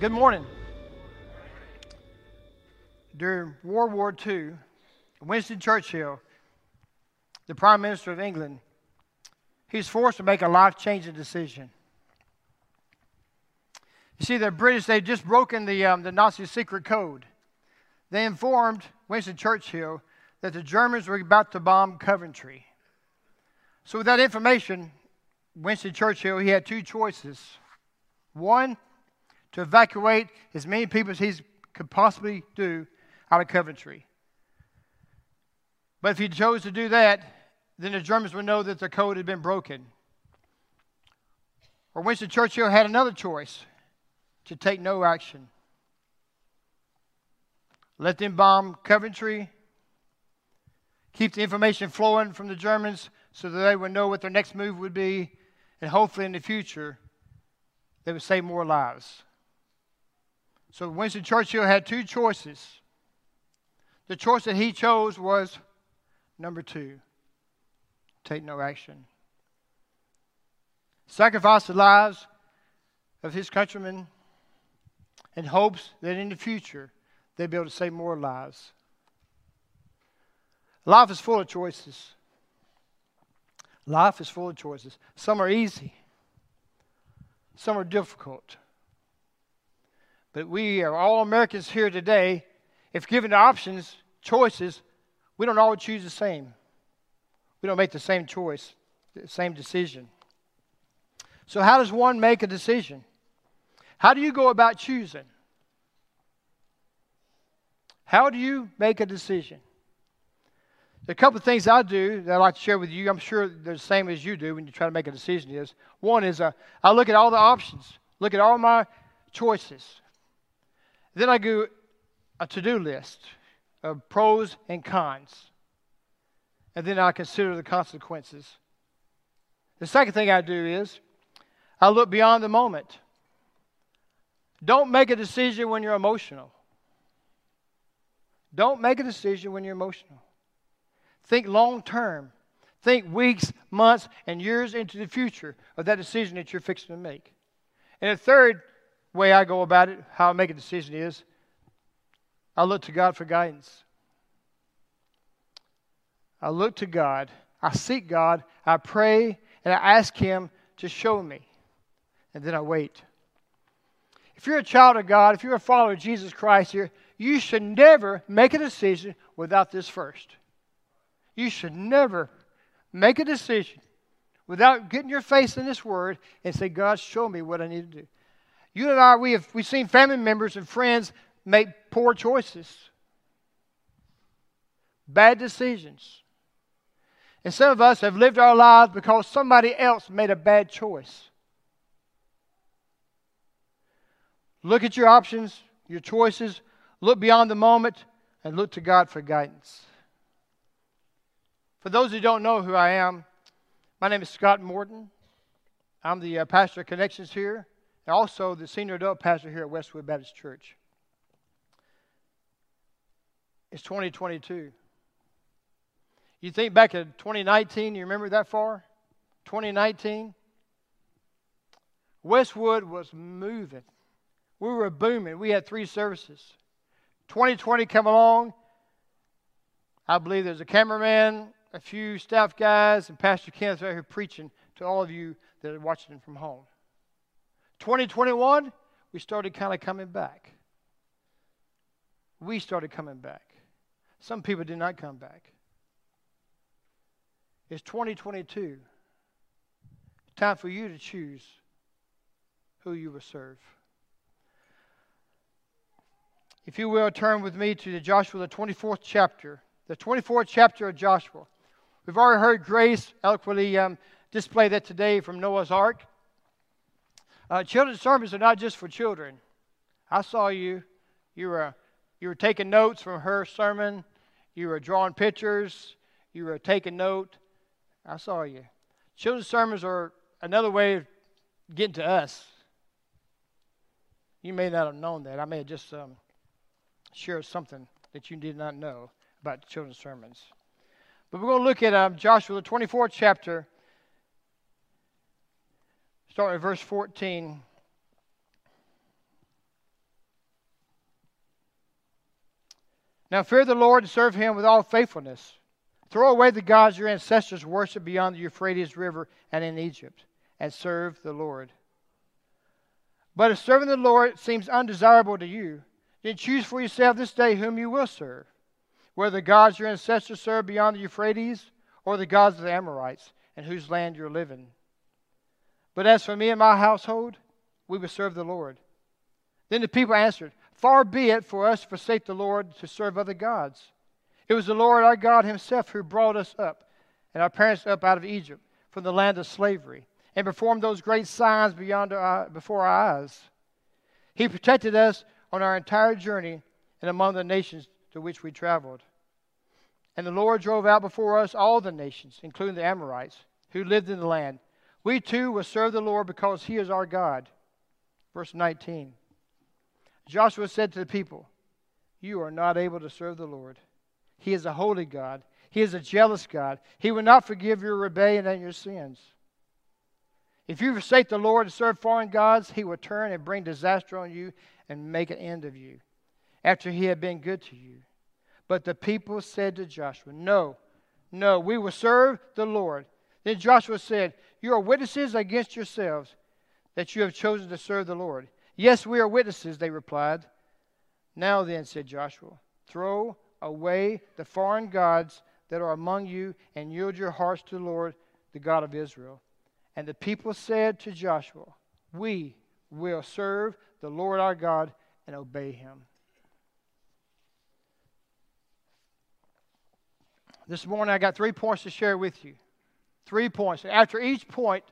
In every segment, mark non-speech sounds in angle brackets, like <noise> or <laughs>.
Good morning. During World War II, Winston Churchill, the Prime Minister of England, he was forced to make a life changing decision. You see, the British, they'd just broken the, um, the Nazi secret code. They informed Winston Churchill that the Germans were about to bomb Coventry. So, with that information, Winston Churchill, he had two choices. One, to evacuate as many people as he could possibly do out of Coventry. But if he chose to do that, then the Germans would know that the code had been broken. Or Winston Churchill had another choice to take no action. Let them bomb Coventry, keep the information flowing from the Germans so that they would know what their next move would be, and hopefully in the future they would save more lives. So Winston Churchill had two choices. The choice that he chose was number two take no action. Sacrifice the lives of his countrymen in hopes that in the future they'd be able to save more lives. Life is full of choices. Life is full of choices. Some are easy, some are difficult. But we are all Americans here today. If given options, choices, we don't all choose the same. We don't make the same choice, the same decision. So, how does one make a decision? How do you go about choosing? How do you make a decision? a couple of things I do that I'd like to share with you. I'm sure they're the same as you do when you try to make a decision. Is one is uh, I look at all the options, look at all my choices. Then I do a to-do list of pros and cons, and then I consider the consequences. The second thing I do is I look beyond the moment. Don't make a decision when you're emotional. Don't make a decision when you're emotional. Think long term. Think weeks, months, and years into the future of that decision that you're fixing to make. And the third way I go about it, how I make a decision is I look to God for guidance. I look to God. I seek God. I pray and I ask Him to show me. And then I wait. If you're a child of God, if you're a follower of Jesus Christ here, you should never make a decision without this first. You should never make a decision without getting your face in this word and say, God, show me what I need to do. You and I, we have we've seen family members and friends make poor choices, bad decisions. And some of us have lived our lives because somebody else made a bad choice. Look at your options, your choices, look beyond the moment, and look to God for guidance. For those who don't know who I am, my name is Scott Morton. I'm the uh, pastor of Connections here, also the senior adult pastor here at Westwood Baptist Church. It's 2022. You think back to 2019, you remember that far? 2019? Westwood was moving. We were booming. We had three services. 2020 come along. I believe there's a cameraman, a few staff guys and Pastor Kenneth right here preaching to all of you that are watching from home. 2021, we started kind of coming back. We started coming back. Some people did not come back. It's 2022. Time for you to choose who you will serve. If you will, turn with me to the Joshua, the 24th chapter. The 24th chapter of Joshua. We've already heard Grace eloquently um, display that today from Noah's Ark. Uh, children's sermons are not just for children. I saw you. You were, you were taking notes from her sermon. You were drawing pictures. You were taking note. I saw you. Children's sermons are another way of getting to us. You may not have known that. I may have just um, shared something that you did not know about children's sermons. But we're going to look at um, Joshua, the 24th chapter, Start with verse 14. Now fear the Lord and serve him with all faithfulness. Throw away the gods your ancestors worshipped beyond the Euphrates River and in Egypt, and serve the Lord. But if serving the Lord seems undesirable to you, then choose for yourself this day whom you will serve, whether the gods your ancestors served beyond the Euphrates or the gods of the Amorites, in whose land you're living. But as for me and my household, we will serve the Lord. Then the people answered, Far be it for us to forsake the Lord to serve other gods. It was the Lord our God Himself who brought us up and our parents up out of Egypt from the land of slavery and performed those great signs beyond our, before our eyes. He protected us on our entire journey and among the nations to which we traveled. And the Lord drove out before us all the nations, including the Amorites, who lived in the land. We too will serve the Lord because He is our God. Verse 19 Joshua said to the people, You are not able to serve the Lord. He is a holy God, He is a jealous God. He will not forgive your rebellion and your sins. If you forsake the Lord and serve foreign gods, He will turn and bring disaster on you and make an end of you after He had been good to you. But the people said to Joshua, No, no, we will serve the Lord. Then Joshua said, You are witnesses against yourselves that you have chosen to serve the Lord. Yes, we are witnesses, they replied. Now then, said Joshua, throw away the foreign gods that are among you and yield your hearts to the Lord, the God of Israel. And the people said to Joshua, We will serve the Lord our God and obey him. This morning I got three points to share with you. Three points. After each point,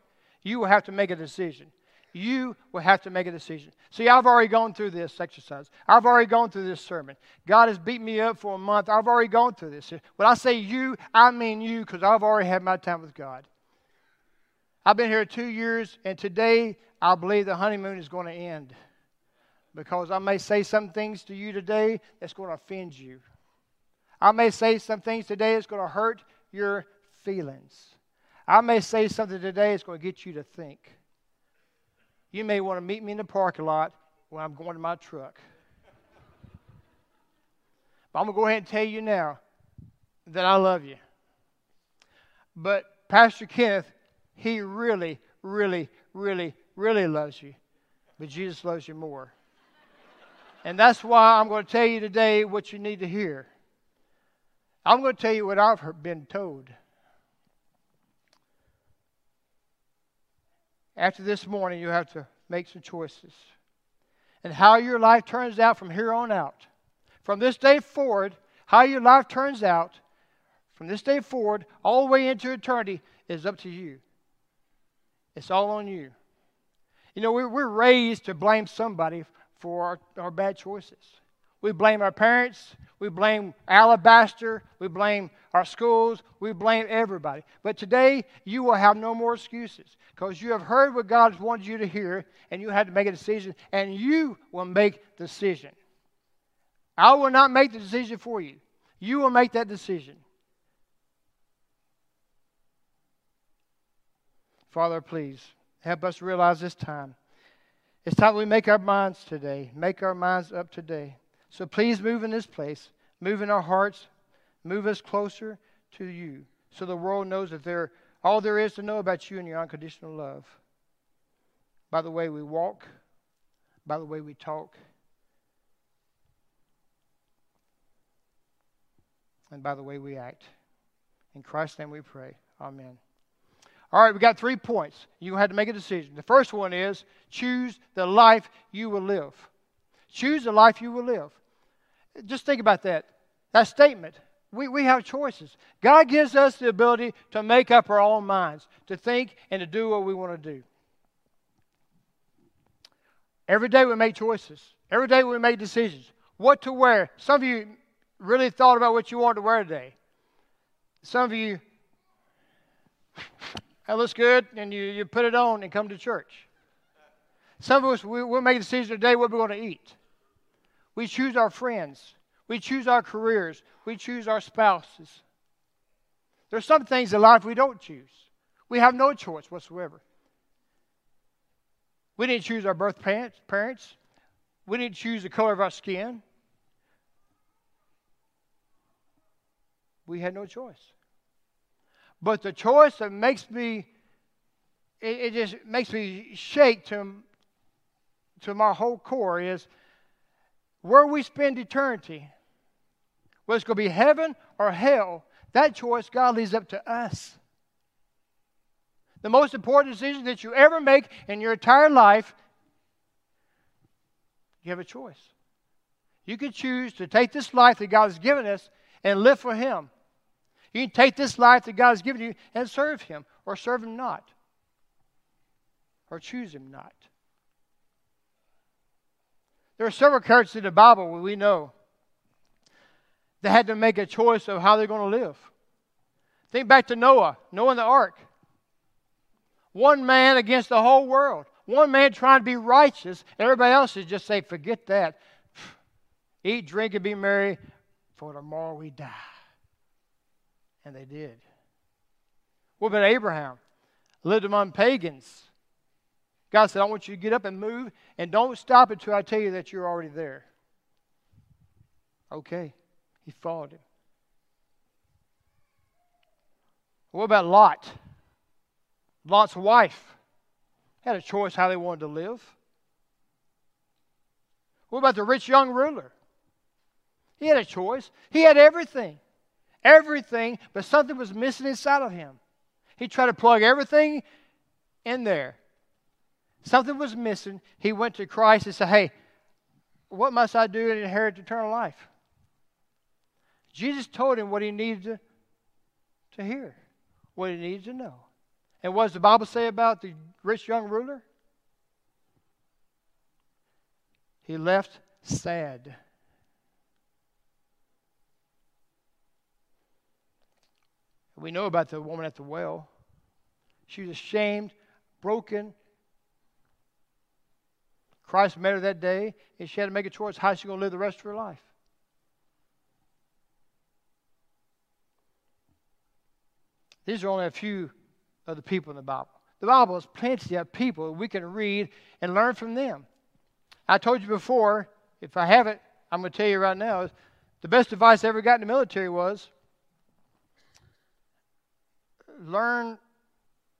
you will have to make a decision. You will have to make a decision. See, I've already gone through this exercise. I've already gone through this sermon. God has beat me up for a month. I've already gone through this. When I say you, I mean you because I've already had my time with God. I've been here two years, and today I believe the honeymoon is going to end because I may say some things to you today that's going to offend you. I may say some things today that's going to hurt your feelings. I may say something today that's going to get you to think. You may want to meet me in the parking lot when I'm going to my truck. But I'm going to go ahead and tell you now that I love you. But Pastor Kenneth, he really, really, really, really loves you. But Jesus loves you more. And that's why I'm going to tell you today what you need to hear. I'm going to tell you what I've been told. After this morning, you have to make some choices. And how your life turns out from here on out. From this day forward, how your life turns out from this day forward, all the way into eternity, is up to you. It's all on you. You know, we're, raised to blame somebody for our bad choices. We blame our parents. We blame Alabaster. We blame our schools. We blame everybody. But today, you will have no more excuses because you have heard what God has wanted you to hear and you had to make a decision, and you will make the decision. I will not make the decision for you. You will make that decision. Father, please help us realize this time. It's time we make our minds today, make our minds up today. So please move in this place, move in our hearts, move us closer to you so the world knows that there, all there is to know about you and your unconditional love. By the way we walk, by the way we talk, and by the way we act. In Christ's name we pray. Amen. All right, we got three points. You had to make a decision. The first one is choose the life you will live. Choose the life you will live. Just think about that. That statement. We, we have choices. God gives us the ability to make up our own minds, to think and to do what we want to do. Every day we make choices. Every day we make decisions. What to wear. Some of you really thought about what you wanted to wear today. Some of you, <laughs> that looks good, and you, you put it on and come to church. Some of us, we, we'll make a decision today what we're going to eat. We choose our friends. We choose our careers. We choose our spouses. There's some things in life we don't choose. We have no choice whatsoever. We didn't choose our birth parents. We didn't choose the color of our skin. we had no choice. But the choice that makes me, it, it just makes me shake to, to my whole core is where we spend eternity, whether it's going to be heaven or hell, that choice God leaves up to us. The most important decision that you ever make in your entire life, you have a choice. You can choose to take this life that God has given us and live for Him. You can take this life that God has given you and serve Him, or serve Him not, or choose Him not. There are several characters in the Bible where we know they had to make a choice of how they're going to live. Think back to Noah, Noah and the ark. One man against the whole world. One man trying to be righteous. Everybody else is just saying, forget that. Eat, drink, and be merry, for tomorrow we die. And they did. What about Abraham? Lived among pagans. God said, I want you to get up and move, and don't stop until I tell you that you're already there. Okay. He followed him. What about Lot? Lot's wife had a choice how they wanted to live. What about the rich young ruler? He had a choice. He had everything. Everything, but something was missing inside of him. He tried to plug everything in there. Something was missing. He went to Christ and said, Hey, what must I do to inherit eternal life? Jesus told him what he needed to, to hear, what he needed to know. And what does the Bible say about the rich young ruler? He left sad. We know about the woman at the well. She was ashamed, broken. Christ met her that day, and she had to make a choice how she's going to live the rest of her life. These are only a few of the people in the Bible. The Bible has plenty of people we can read and learn from them. I told you before, if I haven't, I'm going to tell you right now, the best advice I ever got in the military was learn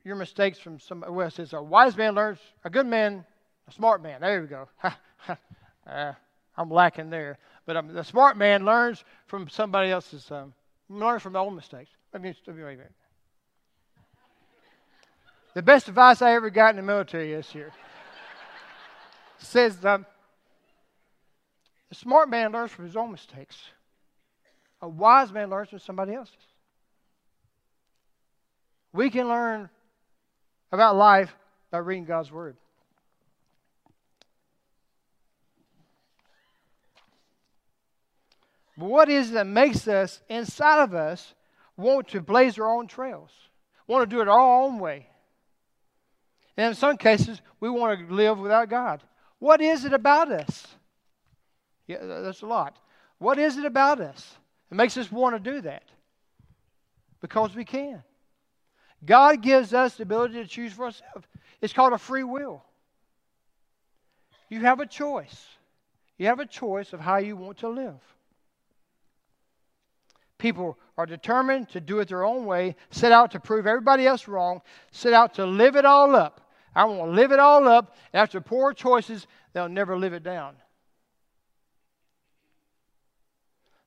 your mistakes from somebody. Well, it says a wise man learns, a good man, a smart man. There we go. <laughs> uh, I'm lacking there. But um, the smart man learns from somebody else's, um, learns from their own mistakes. Let me, let me wait a minute. The best advice I ever got in the military this year <laughs> says um, the smart man learns from his own mistakes. A wise man learns from somebody else's. We can learn about life by reading God's Word. What is it that makes us, inside of us, want to blaze our own trails? Want to do it our own way? And in some cases, we want to live without God. What is it about us? Yeah, that's a lot. What is it about us that makes us want to do that? Because we can. God gives us the ability to choose for ourselves. It's called a free will. You have a choice. You have a choice of how you want to live. People are determined to do it their own way, set out to prove everybody else wrong, set out to live it all up. I want to live it all up. After poor choices, they'll never live it down.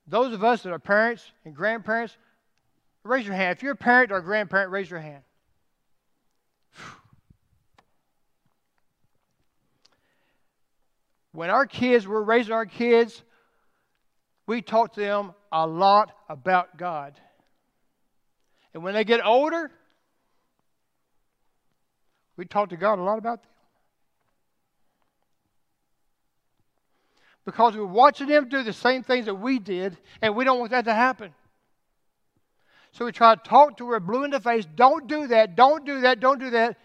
Those of us that are parents and grandparents, Raise your hand. If you're a parent or a grandparent, raise your hand. When our kids were raising our kids, we talk to them a lot about God. And when they get older, we talk to God a lot about them. Because we're watching them do the same things that we did, and we don't want that to happen. So we try to talk to her blue in the face. Don't do that. Don't do that. Don't do that.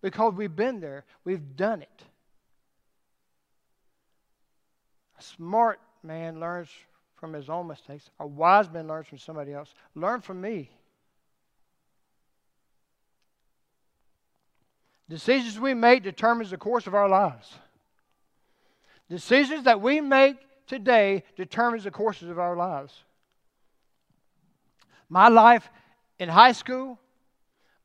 Because we've been there. We've done it. A smart man learns from his own mistakes. A wise man learns from somebody else. Learn from me. Decisions we make determines the course of our lives. Decisions that we make today determines the courses of our lives. My life in high school,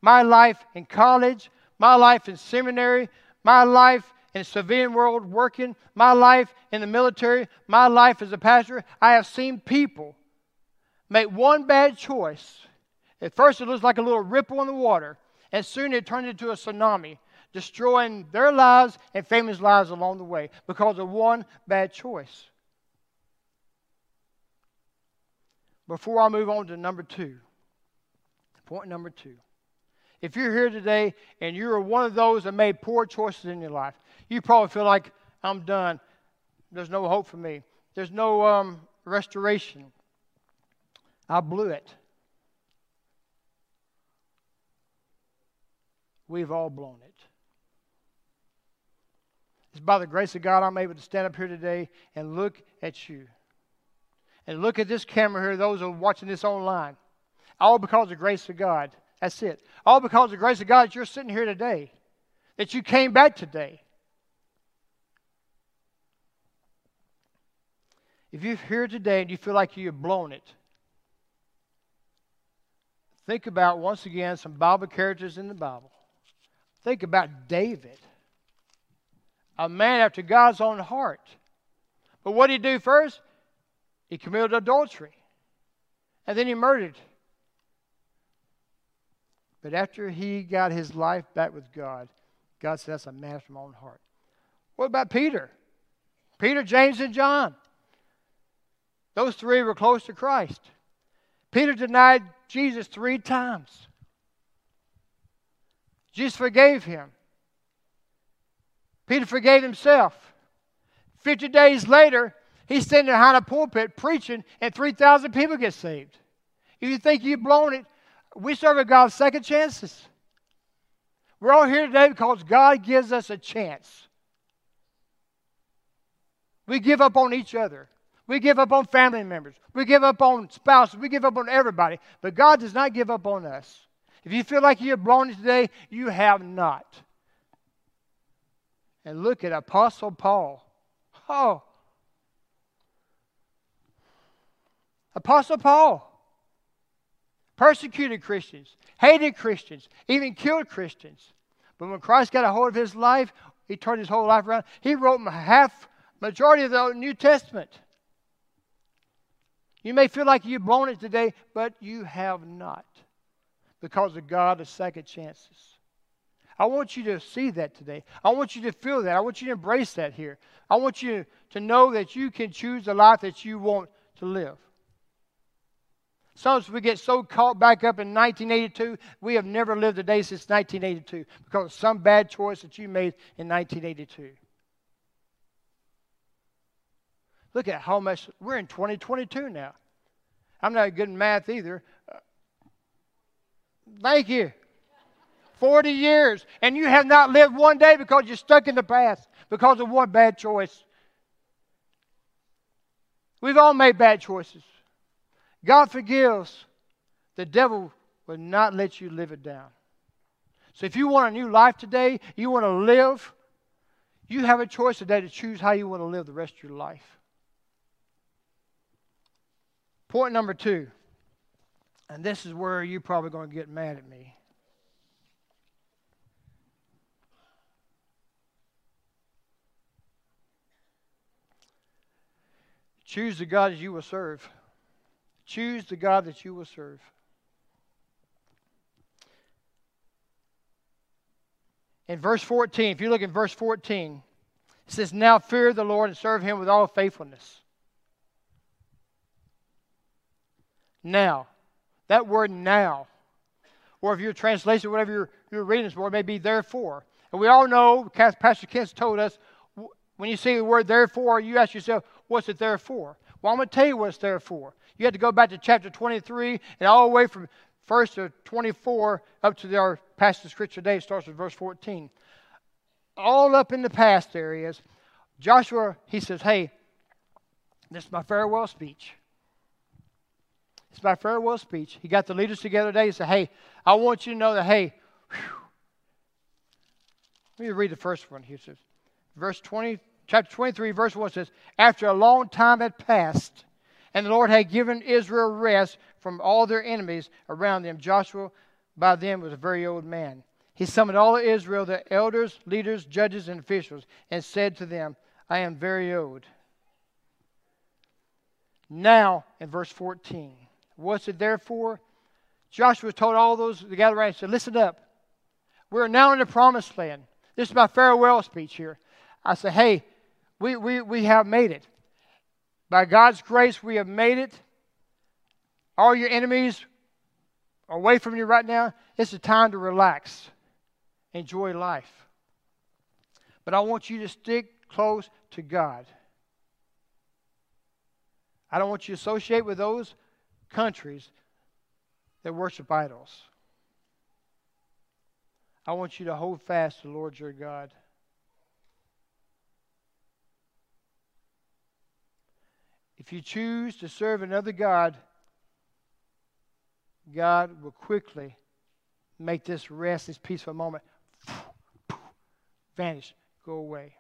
my life in college, my life in seminary, my life in civilian world working, my life in the military, my life as a pastor, I have seen people make one bad choice. At first, it looks like a little ripple in the water, and soon it turned into a tsunami, destroying their lives and families' lives along the way because of one bad choice. Before I move on to number two, point number two. If you're here today and you're one of those that made poor choices in your life, you probably feel like, I'm done. There's no hope for me. There's no um, restoration. I blew it. We've all blown it. It's by the grace of God I'm able to stand up here today and look at you. And look at this camera here, those who are watching this online. All because of the grace of God. That's it. All because of the grace of God that you're sitting here today, that you came back today. If you're here today and you feel like you've blown it, think about once again some Bible characters in the Bible. Think about David, a man after God's own heart. But what did he do first? He committed adultery. And then he murdered. But after he got his life back with God, God said, That's a man from my own heart. What about Peter? Peter, James, and John. Those three were close to Christ. Peter denied Jesus three times. Jesus forgave him. Peter forgave himself. Fifty days later, he's standing behind a pulpit preaching, and 3,000 people get saved. If you think you've blown it, we serve a God of second chances. We're all here today because God gives us a chance. We give up on each other. We give up on family members. We give up on spouses. We give up on everybody. But God does not give up on us. If you feel like you're blown today, you have not. And look at Apostle Paul. Oh. Apostle Paul persecuted Christians, hated Christians, even killed Christians. But when Christ got a hold of his life, he turned his whole life around. He wrote half, majority of the New Testament. You may feel like you've blown it today, but you have not because of God of second chances. I want you to see that today. I want you to feel that. I want you to embrace that here. I want you to know that you can choose the life that you want to live. Sometimes we get so caught back up in 1982, we have never lived a day since 1982 because of some bad choice that you made in 1982. Look at how much we're in 2022 now. I'm not good in math either. Uh, thank you. 40 years, and you have not lived one day because you're stuck in the past because of one bad choice. We've all made bad choices. God forgives. The devil will not let you live it down. So if you want a new life today, you want to live, you have a choice today to choose how you want to live the rest of your life. Point number two, and this is where you're probably going to get mad at me. Choose the God that you will serve. Choose the God that you will serve. In verse 14, if you look in verse 14, it says, Now fear the Lord and serve him with all faithfulness. Now. That word now, or if your translation, whatever you're, reading this word, may be therefore. And we all know, Pastor Kent's told us, when you see the word therefore, you ask yourself, what's it there for? Well, I'm going to tell you what it's there for. You have to go back to chapter 23 and all the way from 1st to 24 up to our passage of scripture today starts with verse 14. All up in the past areas, Joshua, he says, hey, this is my farewell speech. It's my farewell speech. He got the leaders together today. He said, Hey, I want you to know that, hey, whew. let me read the first one. He says, verse 20, chapter 23, verse 1 says, After a long time had passed, And the Lord had given Israel rest from all their enemies around them. Joshua by them was a very old man. He summoned all of Israel, the elders, leaders, judges, and officials, and said to them, I am very old. Now, in verse 14, what's it there for? Joshua told all those together around, he said, Listen up. We're now in the promised land. This is my farewell speech here. I said, Hey, we, we, we have made it. By God's grace, we have made it. All your enemies are away from you right now. It's a time to relax, enjoy life. But I want you to stick close to God. I don't want you to associate with those countries that worship idols. I want you to hold fast to the Lord your God. If you choose to serve another God, God will quickly make this rest, this peaceful moment, <sniffs> vanish, go away.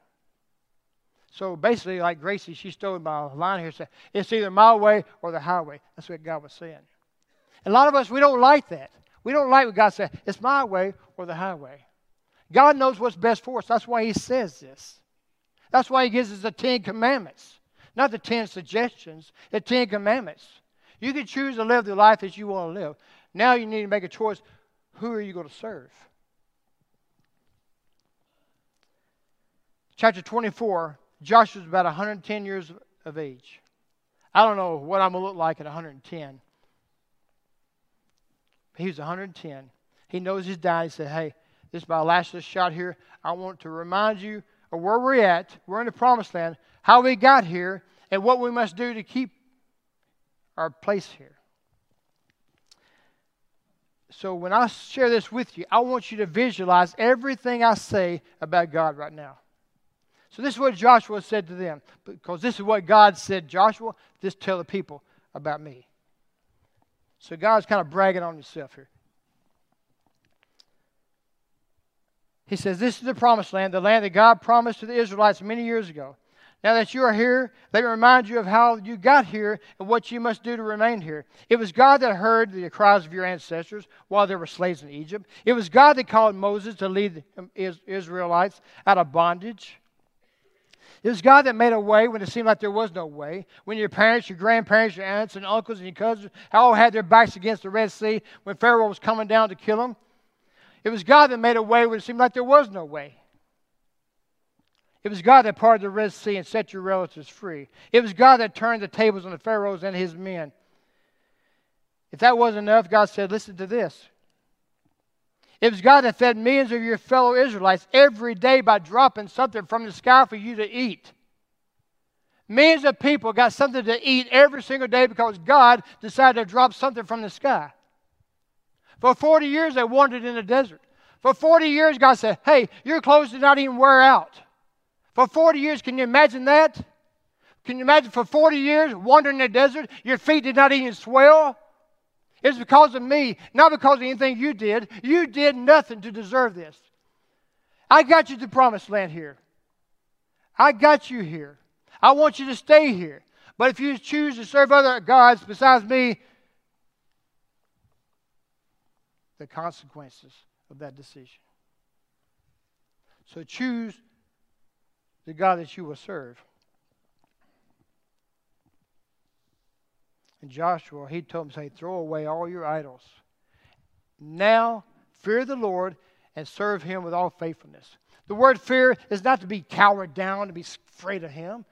So basically, like Gracie, she stole my line here. Said it's either my way or the highway. That's what God was saying. A lot of us we don't like that. We don't like what God said. It's my way or the highway. God knows what's best for us. That's why He says this. That's why He gives us the Ten Commandments. Not the 10 suggestions, the 10 commandments. You can choose to live the life that you want to live. Now you need to make a choice. Who are you going to serve? Chapter 24, Joshua's about 110 years of age. I don't know what I'm going to look like at 110. He was 110. He knows he's dying. He said, Hey, this is my last shot here. I want to remind you of where we're at. We're in the promised land how we got here, and what we must do to keep our place here. So, when I share this with you, I want you to visualize everything I say about God right now. So, this is what Joshua said to them, because this is what God said, Joshua, just tell the people about me. So, God's kind of bragging on himself here. He says, This is the promised land, the land that God promised to the Israelites many years ago. Now that you are here, let me remind you of how you got here and what you must do to remain here. It was God that heard the cries of your ancestors while they were slaves in Egypt. It was God that called Moses to lead the Israelites out of bondage. It was God that made a way when it seemed like there was no way. When your parents, your grandparents, your aunts and uncles and your cousins all had their backs against the Red Sea when Pharaoh was coming down to kill them. It was God that made a way when it seemed like there was no way. It was God that parted the Red Sea and set your relatives free. It was God that turned the tables on the Pharaohs and his men. If that wasn't enough, God said, Listen to this. It was God that fed millions of your fellow Israelites every day by dropping something from the sky for you to eat. Millions of people got something to eat every single day because God decided to drop something from the sky. For 40 years, they wandered in the desert. For 40 years, God said, Hey, your clothes did not even wear out. For 40 years, can you imagine that? Can you imagine for 40 years wandering in the desert, your feet did not even swell? It's because of me, not because of anything you did. You did nothing to deserve this. I got you to promised land here. I got you here. I want you to stay here. But if you choose to serve other gods besides me, the consequences of that decision. So choose the God that you will serve. And Joshua, he told him, say, throw away all your idols. Now fear the Lord and serve him with all faithfulness. The word fear is not to be cowered down, to be afraid of him.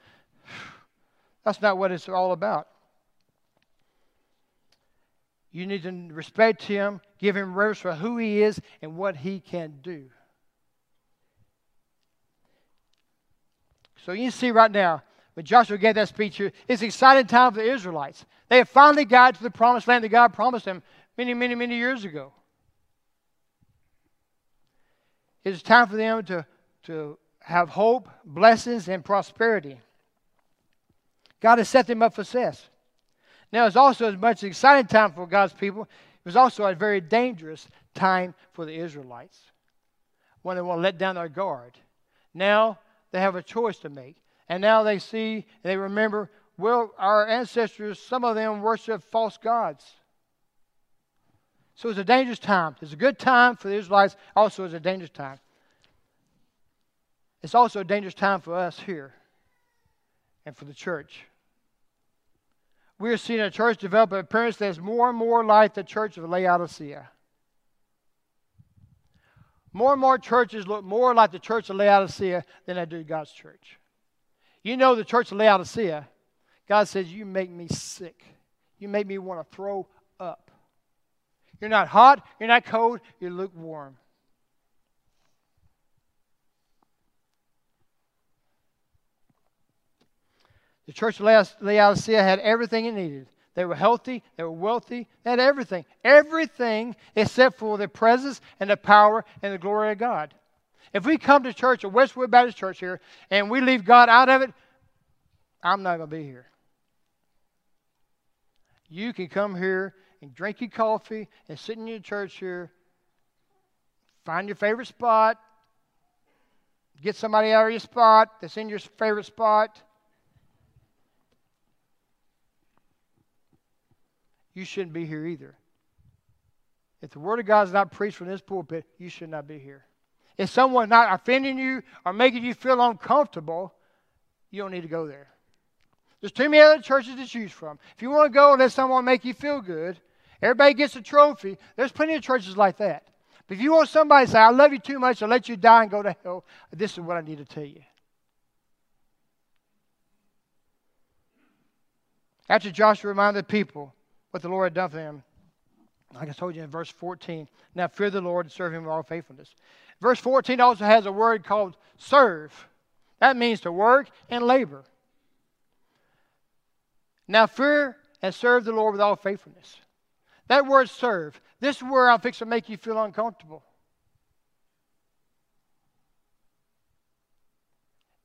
<sighs> That's not what it's all about. You need to respect him, give him reverence for who he is and what he can do. So you see right now, when Joshua gave that speech it's an exciting time for the Israelites. They have finally got to the promised land that God promised them many, many, many years ago. It's time for them to, to have hope, blessings, and prosperity. God has set them up for success. Now, it's also as much an exciting time for God's people, it was also a very dangerous time for the Israelites when they want to let down their guard. Now, they have a choice to make. And now they see, they remember well, our ancestors, some of them worship false gods. So it's a dangerous time. It's a good time for the Israelites, also it's a dangerous time. It's also a dangerous time for us here and for the church. We are seeing a church develop an appearance that's more and more like the church of Laodicea. More and more churches look more like the church of Laodicea than they do God's church. You know, the church of Laodicea, God says, You make me sick. You make me want to throw up. You're not hot, you're not cold, you're lukewarm. The church of Laodicea had everything it needed they were healthy, they were wealthy, they had everything. Everything except for the presence and the power and the glory of God. If we come to church, a Westwood Baptist Church here, and we leave God out of it, I'm not going to be here. You can come here and drink your coffee and sit in your church here, find your favorite spot, get somebody out of your spot that's in your favorite spot, you shouldn't be here either. If the Word of God is not preached from this pulpit, you should not be here. If someone's not offending you or making you feel uncomfortable, you don't need to go there. There's too many other churches to choose from. If you want to go and let someone make you feel good, everybody gets a trophy. There's plenty of churches like that. But if you want somebody to say, I love you too much to let you die and go to hell, this is what I need to tell you. After Joshua reminded the people what the Lord had done for them. Like I told you in verse 14. Now fear the Lord and serve him with all faithfulness. Verse 14 also has a word called serve. That means to work and labor. Now fear and serve the Lord with all faithfulness. That word serve, this is where I'm fixing to make you feel uncomfortable.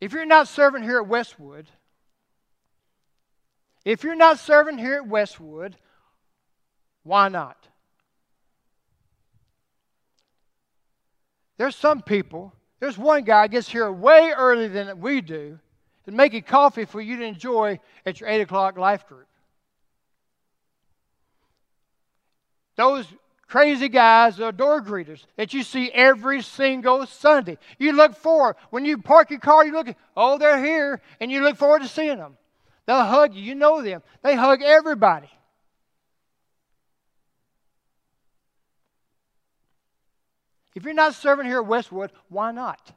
If you're not serving here at Westwood, if you're not serving here at Westwood, why not? There's some people, there's one guy gets here way earlier than we do and making coffee for you to enjoy at your 8 o'clock life group. Those crazy guys are door greeters that you see every single Sunday. You look forward. When you park your car, you look, oh, they're here, and you look forward to seeing them. They'll hug you. You know them. They hug everybody. If you're not serving here at Westwood, why not?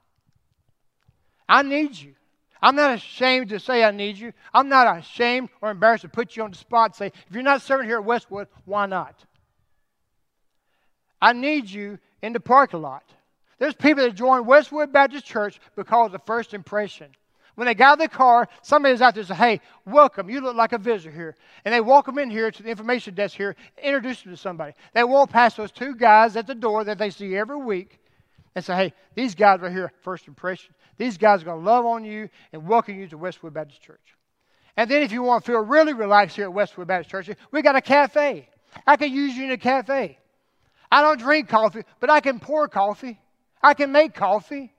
I need you. I'm not ashamed to say I need you. I'm not ashamed or embarrassed to put you on the spot and say, if you're not serving here at Westwood, why not? I need you in the parking lot. There's people that join Westwood Baptist Church because of first impression. When they got out of the car, somebody somebody's out there and said, Hey, welcome. You look like a visitor here. And they walk them in here to the information desk here, introduce them to somebody. They walk past those two guys at the door that they see every week and say, Hey, these guys right here, first impression. These guys are going to love on you and welcome you to Westwood Baptist Church. And then if you want to feel really relaxed here at Westwood Baptist Church, we got a cafe. I can use you in a cafe. I don't drink coffee, but I can pour coffee. I can make coffee.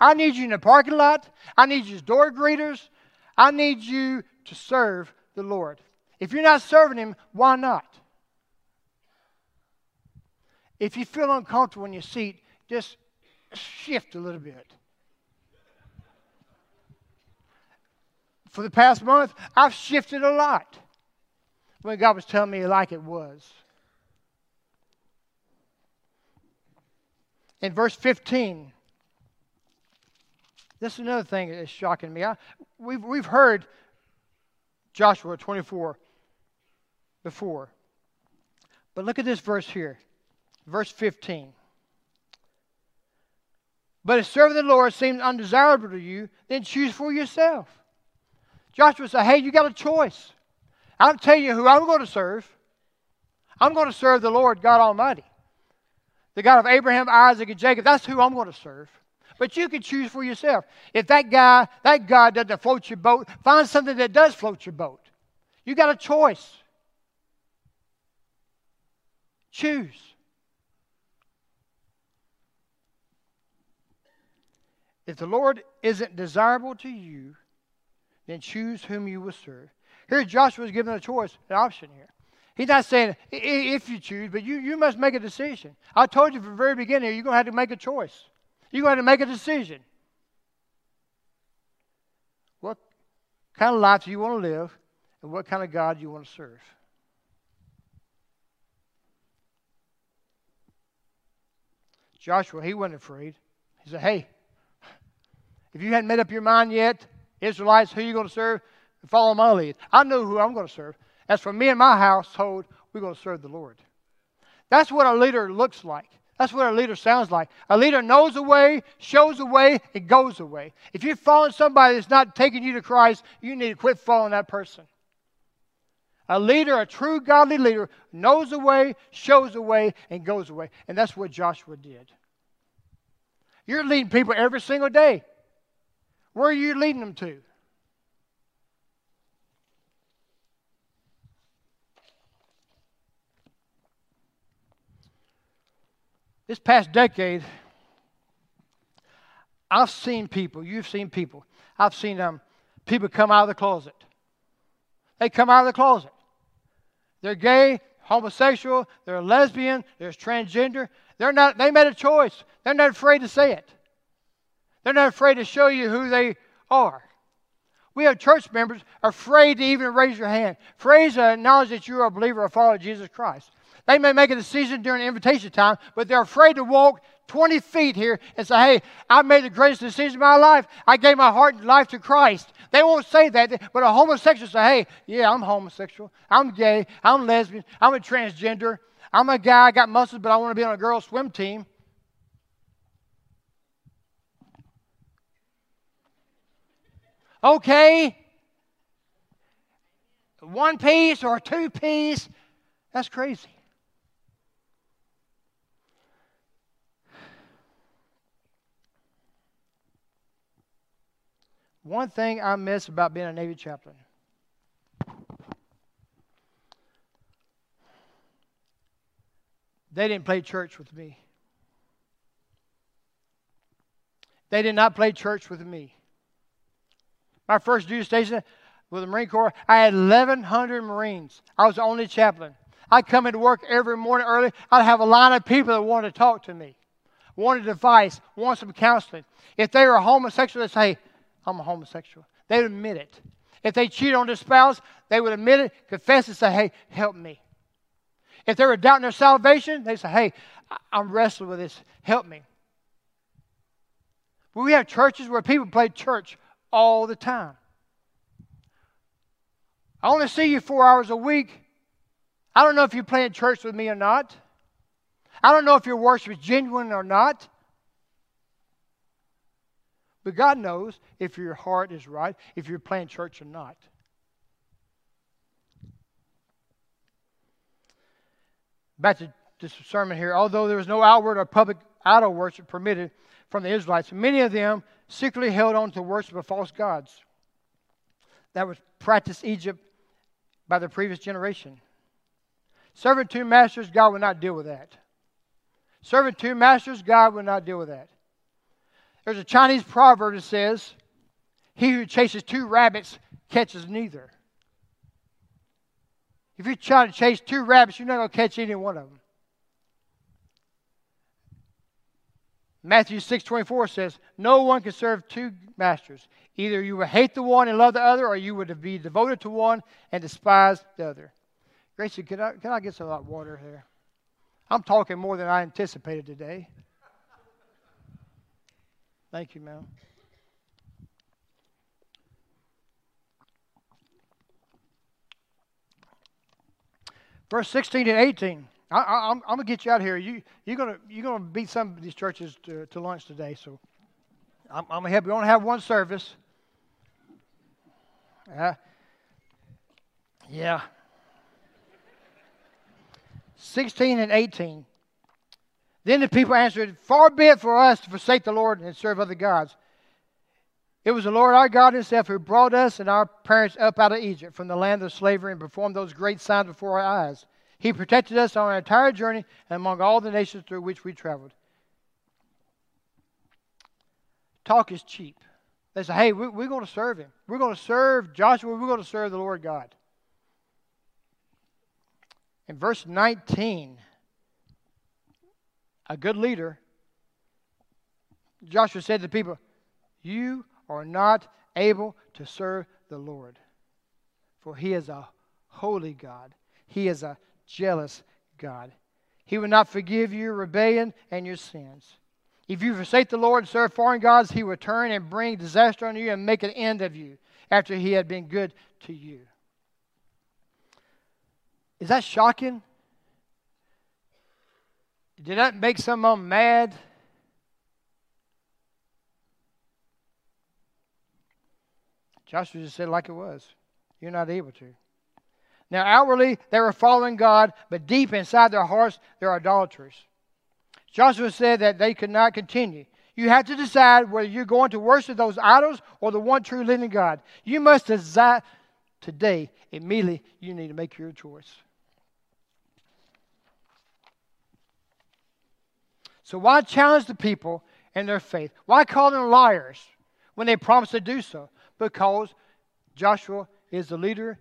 I need you in the parking lot. I need you as door greeters. I need you to serve the Lord. If you're not serving Him, why not? If you feel uncomfortable in your seat, just shift a little bit. For the past month, I've shifted a lot when God was telling me like it was. In verse 15, this is another thing that's shocking me. I, we've, we've heard Joshua 24 before. But look at this verse here, verse 15. But if serving the Lord seems undesirable to you, then choose for yourself. Joshua said, Hey, you got a choice. I'll tell you who I'm going to serve. I'm going to serve the Lord God Almighty, the God of Abraham, Isaac, and Jacob. That's who I'm going to serve. But you can choose for yourself. If that guy, that God doesn't float your boat, find something that does float your boat. You got a choice. Choose. If the Lord isn't desirable to you, then choose whom you will serve. Here, Joshua is given a choice, an option here. He's not saying if you choose, but you, you must make a decision. I told you from the very beginning, you're going to have to make a choice. You're going to make a decision. What kind of life do you want to live, and what kind of God do you want to serve? Joshua, he wasn't afraid. He said, Hey, if you hadn't made up your mind yet, Israelites, who you going to serve? Follow my lead. I know who I'm going to serve. As for me and my household, we're going to serve the Lord. That's what a leader looks like. That's what a leader sounds like. A leader knows the way, shows the way, and goes the way. If you're following somebody that's not taking you to Christ, you need to quit following that person. A leader, a true godly leader, knows the way, shows the way, and goes the way. And that's what Joshua did. You're leading people every single day. Where are you leading them to? This past decade, I've seen people, you've seen people, I've seen um, people come out of the closet. They come out of the closet. They're gay, homosexual, they're lesbian, they're transgender. They're not, they made a choice. They're not afraid to say it. They're not afraid to show you who they are. We have church members afraid to even raise your hand, afraid to acknowledge that you're a believer or follower of Jesus Christ. They may make a decision during invitation time, but they're afraid to walk 20 feet here and say, Hey, I made the greatest decision of my life. I gave my heart and life to Christ. They won't say that, but a homosexual say, Hey, yeah, I'm homosexual. I'm gay. I'm lesbian. I'm a transgender. I'm a guy. I got muscles, but I want to be on a girls' swim team. Okay. One piece or two piece. That's crazy. One thing I miss about being a Navy chaplain. They didn't play church with me. They did not play church with me. My first duty station with the Marine Corps, I had 1,100 Marines. I was the only chaplain. I'd come into work every morning early. I'd have a line of people that wanted to talk to me, wanted advice, wanted some counseling. If they were homosexual, they'd say, I'm a homosexual. They would admit it. If they cheated on their spouse, they would admit it, confess and say, hey, help me. If they were doubting their salvation, they say, hey, I'm wrestling with this. Help me. But we have churches where people play church all the time. I only see you four hours a week. I don't know if you're playing church with me or not. I don't know if your worship is genuine or not. But God knows if your heart is right, if you're playing church or not. Back to this sermon here. Although there was no outward or public idol worship permitted from the Israelites, many of them secretly held on to worship of false gods that was practiced in Egypt by the previous generation. Serving two masters, God will not deal with that. Serving two masters, God will not deal with that. There's a Chinese proverb that says, He who chases two rabbits catches neither. If you're trying to chase two rabbits, you're not going to catch any one of them. Matthew 6 24 says, No one can serve two masters. Either you will hate the one and love the other, or you would be devoted to one and despise the other. Gracie, can I, can I get some hot water here? I'm talking more than I anticipated today. Thank you, ma'am. Verse 16 and 18. I, am going to get you out here. You, you're going you're gonna beat some of these churches to, to lunch today, so I'm, I'm going to help you. We only have one service. Uh, yeah. 16 and 18. Then the people answered, Far be it for us to forsake the Lord and serve other gods. It was the Lord our God Himself who brought us and our parents up out of Egypt from the land of slavery and performed those great signs before our eyes. He protected us on our entire journey and among all the nations through which we traveled. Talk is cheap. They say, hey, we, we're going to serve him. We're going to serve Joshua. We're going to serve the Lord God. In verse 19, a good leader, Joshua said to the people, You are not able to serve the Lord, for he is a holy God. He is a jealous God. He will not forgive your rebellion and your sins. If you forsake the Lord and serve foreign gods, he will turn and bring disaster on you and make an end of you after he had been good to you. Is that shocking? Did that make some of them mad? Joshua just said like it was. You're not able to. Now, outwardly, they were following God, but deep inside their hearts, they're idolaters. Joshua said that they could not continue. You have to decide whether you're going to worship those idols or the one true living God. You must decide today, immediately, you need to make your choice. So, why challenge the people in their faith? Why call them liars when they promise to do so? Because Joshua is the leader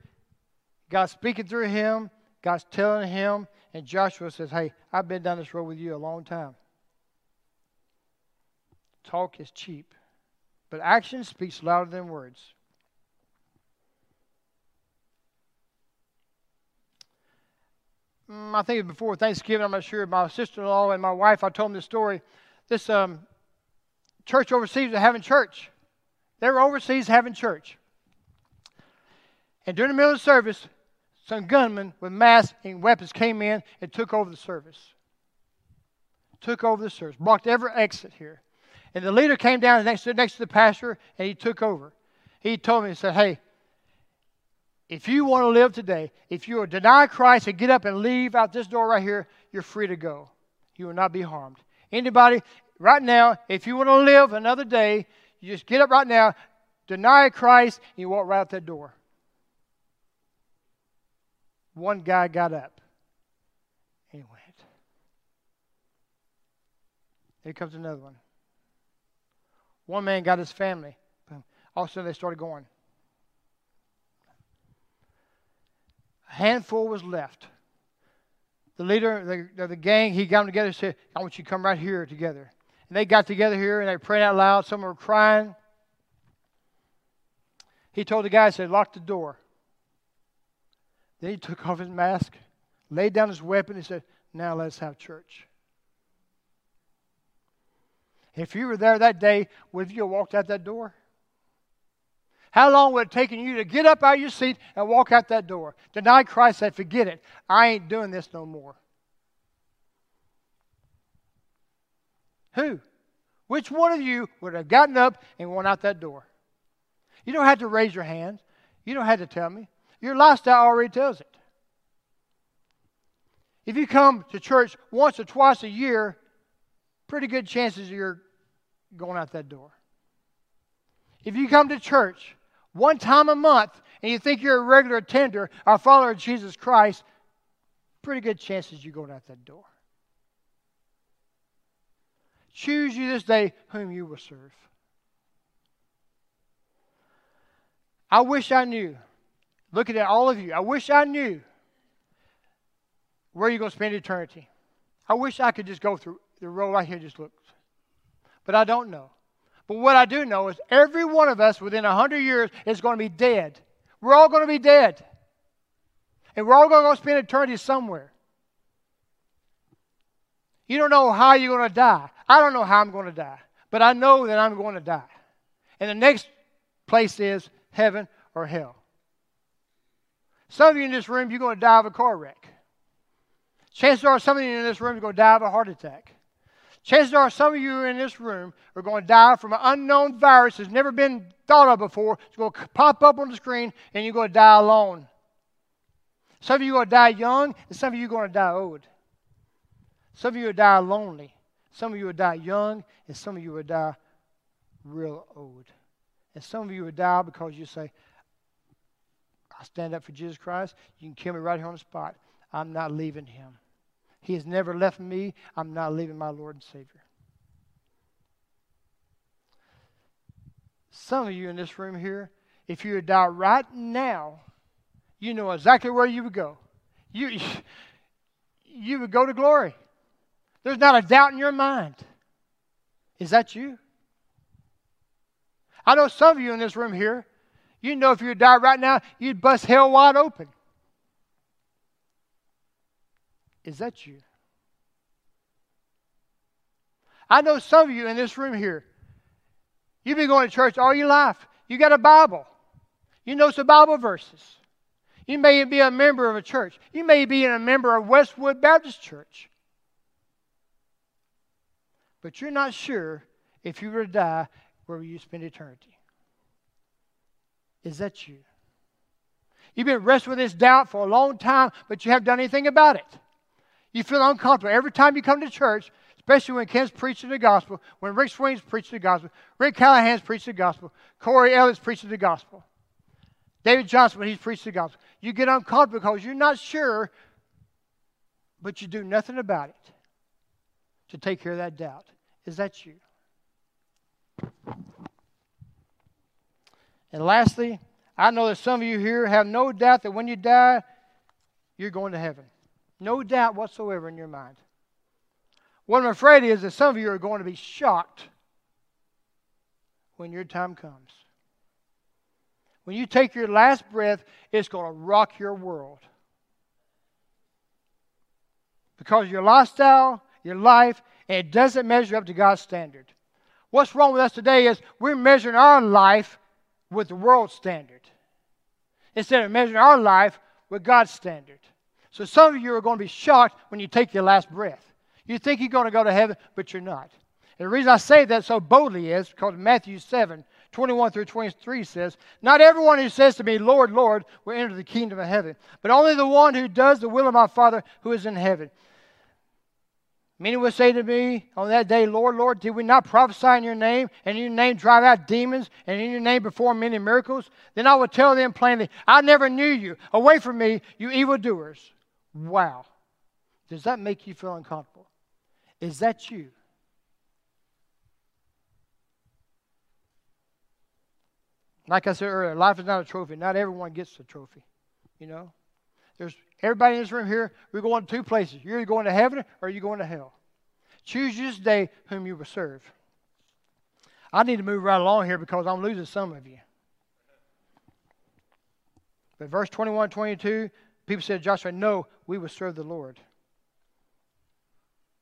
God's speaking through him, God's telling him, and Joshua says, Hey, I've been down this road with you a long time. Talk is cheap, but action speaks louder than words. I think before Thanksgiving, I'm not sure, my sister in law and my wife, I told them this story. This um, church overseas was having church. They were overseas having church. And during the middle of the service, some gunmen with masks and weapons came in and took over the service. Took over the service, blocked every exit here. And the leader came down next to, next to the pastor and he took over. He told me, he said, Hey, if you want to live today, if you deny Christ and get up and leave out this door right here, you're free to go. You will not be harmed. Anybody, right now, if you want to live another day, you just get up right now, deny Christ, and you walk right out that door. One guy got up and he went. Here comes another one. One man got his family. All of a sudden, they started going. A handful was left. The leader of the gang, he got them together and said, I want you to come right here together. And they got together here and they prayed out loud. Some were crying. He told the guy, he said, lock the door. Then he took off his mask, laid down his weapon, and said, Now let's have church. If you were there that day, would you have walked out that door? How long would it take you to get up out of your seat and walk out that door? Deny Christ, said, Forget it. I ain't doing this no more. Who? Which one of you would have gotten up and went out that door? You don't have to raise your hands. You don't have to tell me. Your lifestyle already tells it. If you come to church once or twice a year, pretty good chances you're going out that door. If you come to church one time a month and you think you're a regular attender or follower of Jesus Christ, pretty good chances you're going out that door. Choose you this day whom you will serve. I wish I knew looking at all of you. I wish I knew where you're going to spend eternity. I wish I could just go through the road right here, just look. But I don't know. But what I do know is every one of us within 100 years is going to be dead. We're all going to be dead. And we're all going to go spend eternity somewhere. You don't know how you're going to die. I don't know how I'm going to die. But I know that I'm going to die. And the next place is heaven or hell. Some of you in this room, you're going to die of a car wreck. Chances are some of you in this room are going to die of a heart attack. Chances are some of you in this room are going to die from an unknown virus that's never been thought of before. It's going to pop up on the screen and you're going to die alone. Some of you are going to die young and some of you are going to die old. Some of you will die lonely. Some of you will die young and some of you will die real old. And some of you will die because you say, I stand up for Jesus Christ. You can kill me right here on the spot. I'm not leaving him. He has never left me. I'm not leaving my Lord and Savior. Some of you in this room here, if you would die right now, you know exactly where you would go. You, <laughs> you would go to glory. There's not a doubt in your mind. Is that you? I know some of you in this room here, you know if you would die right now, you'd bust hell wide open. Is that you? I know some of you in this room here, you've been going to church all your life. You got a Bible. You know some Bible verses. You may be a member of a church. You may be a member of Westwood Baptist Church. But you're not sure if you were to die, where will you spend eternity? Is that you? You've been wrestling with this doubt for a long time, but you haven't done anything about it. You feel uncomfortable every time you come to church, especially when Ken's preaching the gospel, when Rick Swing's preaching the gospel, Rick Callahan's preaching the gospel, Corey Ellis preaching the gospel, David Johnson when he's preaching the gospel. You get uncomfortable because you're not sure, but you do nothing about it to take care of that doubt. Is that you? And lastly, I know that some of you here have no doubt that when you die, you're going to heaven. No doubt whatsoever in your mind. What I'm afraid is that some of you are going to be shocked when your time comes. When you take your last breath, it's going to rock your world. Because your lifestyle, your life, it doesn't measure up to God's standard. What's wrong with us today is we're measuring our life with the world's standard instead of measuring our life with God's standard. So some of you are going to be shocked when you take your last breath. You think you're going to go to heaven, but you're not. And the reason I say that so boldly is because Matthew 7 21 through 23 says, Not everyone who says to me, Lord, Lord, will enter the kingdom of heaven, but only the one who does the will of my Father who is in heaven. Many will say to me on that day, Lord, Lord, did we not prophesy in your name, and in your name drive out demons, and in your name perform many miracles? Then I will tell them plainly, I never knew you. Away from me, you evildoers. Wow. Does that make you feel uncomfortable? Is that you? Like I said earlier, life is not a trophy. Not everyone gets the trophy. You know? There's everybody in this room here, we're going to two places. You're either going to heaven or you're going to hell. Choose this day whom you will serve. I need to move right along here because I'm losing some of you. But verse 21 22, People said, to Joshua, no, we will serve the Lord.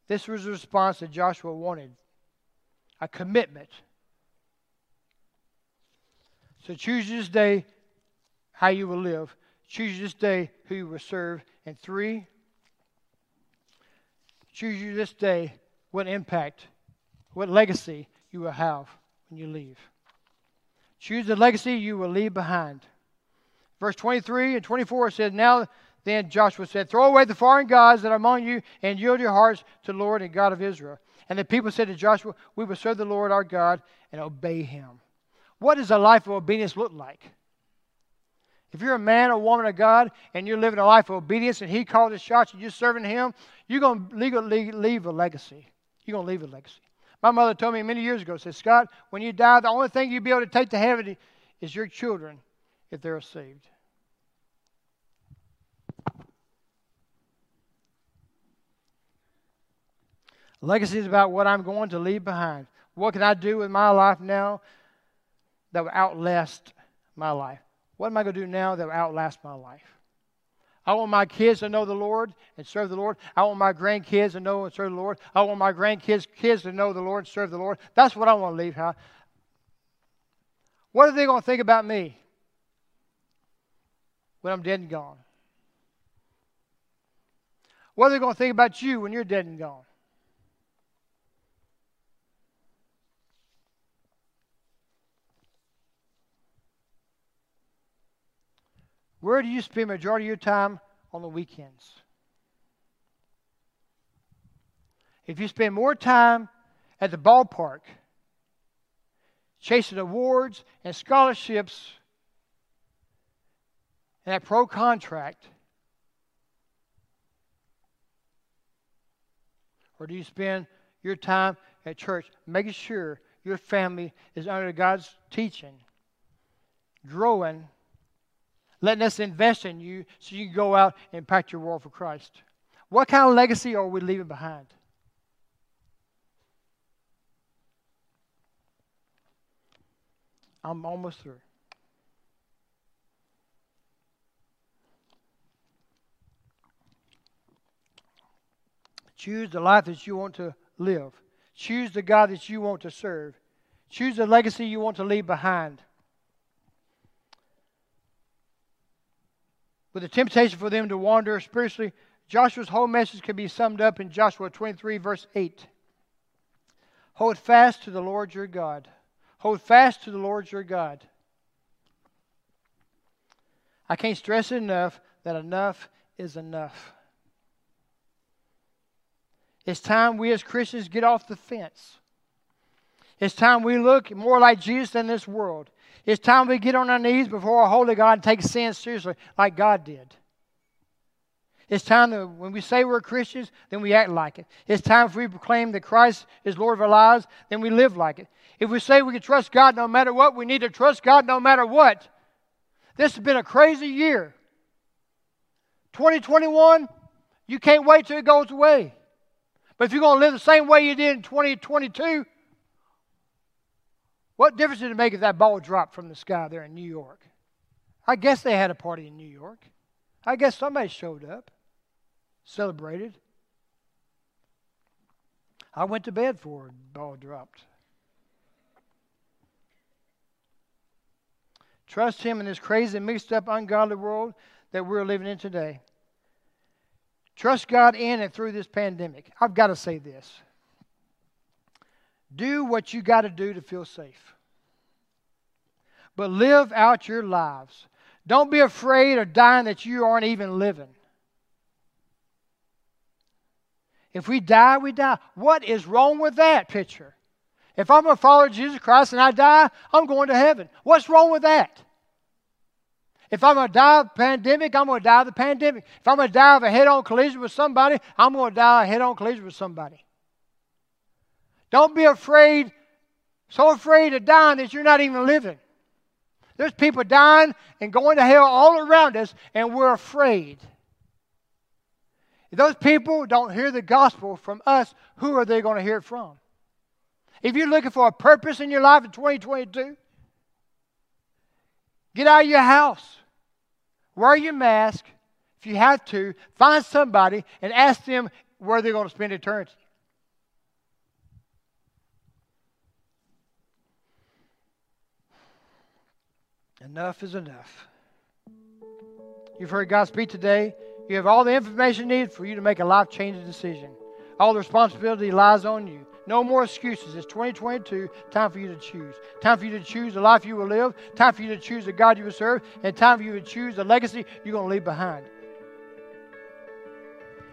This was the response that Joshua wanted a commitment. So choose this day how you will live. Choose this day who you will serve. And three, choose you this day what impact, what legacy you will have when you leave. Choose the legacy you will leave behind. Verse 23 and 24 says, Now then Joshua said, Throw away the foreign gods that are among you and yield your hearts to the Lord and God of Israel. And the people said to Joshua, We will serve the Lord our God and obey him. What does a life of obedience look like? If you're a man or woman of God and you're living a life of obedience and He calls the shots and you're serving Him, you're going to leave, leave a legacy. You're going to leave a legacy. My mother told me many years ago, said, Scott, when you die, the only thing you'll be able to take to heaven is your children if they're saved. Legacy is about what I'm going to leave behind. What can I do with my life now that will outlast my life? What am I going to do now that will outlast my life? I want my kids to know the Lord and serve the Lord. I want my grandkids to know and serve the Lord. I want my grandkids' kids to know the Lord and serve the Lord. That's what I want to leave. How? What are they going to think about me when I'm dead and gone? What are they going to think about you when you're dead and gone? Where do you spend majority of your time on the weekends? If you spend more time at the ballpark chasing awards and scholarships and that pro contract, or do you spend your time at church making sure your family is under God's teaching, growing, letting us invest in you so you can go out and impact your world for Christ. What kind of legacy are we leaving behind? I'm almost through. Choose the life that you want to live. Choose the God that you want to serve. Choose the legacy you want to leave behind. With the temptation for them to wander spiritually, Joshua's whole message can be summed up in Joshua 23, verse 8. Hold fast to the Lord your God. Hold fast to the Lord your God. I can't stress it enough that enough is enough. It's time we as Christians get off the fence. It's time we look more like Jesus than this world. It's time we get on our knees before our holy God and take sin seriously like God did. It's time that when we say we're Christians, then we act like it. It's time if we proclaim that Christ is Lord of our lives, then we live like it. If we say we can trust God no matter what, we need to trust God no matter what. This has been a crazy year. 2021, you can't wait till it goes away. But if you're going to live the same way you did in 2022, what difference did it make if that ball dropped from the sky there in New York? I guess they had a party in New York. I guess somebody showed up, celebrated. I went to bed for the ball dropped. Trust Him in this crazy, mixed up, ungodly world that we're living in today. Trust God in and through this pandemic. I've got to say this. Do what you got to do to feel safe. But live out your lives. Don't be afraid of dying that you aren't even living. If we die, we die. What is wrong with that picture? If I'm a follower of Jesus Christ and I die, I'm going to heaven. What's wrong with that? If I'm going to die of a pandemic, I'm going to die of the pandemic. If I'm going to die of a head on collision with somebody, I'm going to die of a head on collision with somebody. Don't be afraid, so afraid of dying that you're not even living. There's people dying and going to hell all around us, and we're afraid. If those people don't hear the gospel from us, who are they going to hear it from? If you're looking for a purpose in your life in 2022, get out of your house. Wear your mask. If you have to, find somebody and ask them where they're going to spend eternity. Enough is enough. You've heard God speak today. You have all the information needed for you to make a life changing decision. All the responsibility lies on you. No more excuses. It's 2022. Time for you to choose. Time for you to choose the life you will live. Time for you to choose the God you will serve. And time for you to choose the legacy you're going to leave behind.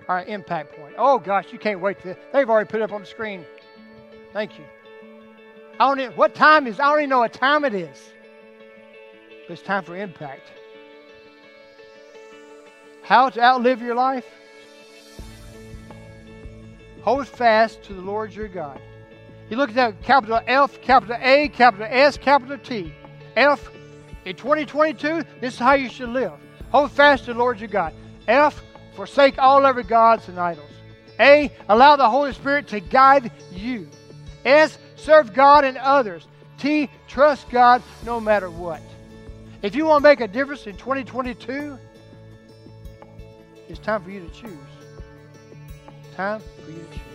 All right, impact point. Oh, gosh, you can't wait. To, they've already put it up on the screen. Thank you. I don't even, what time is I don't even know what time it is. It's time for impact. How to outlive your life? Hold fast to the Lord your God. You look at that capital F, capital A, capital S, capital T. F, in 2022, this is how you should live. Hold fast to the Lord your God. F, forsake all other gods and idols. A, allow the Holy Spirit to guide you. S, serve God and others. T, trust God no matter what. If you want to make a difference in 2022, it's time for you to choose. Time for you to choose.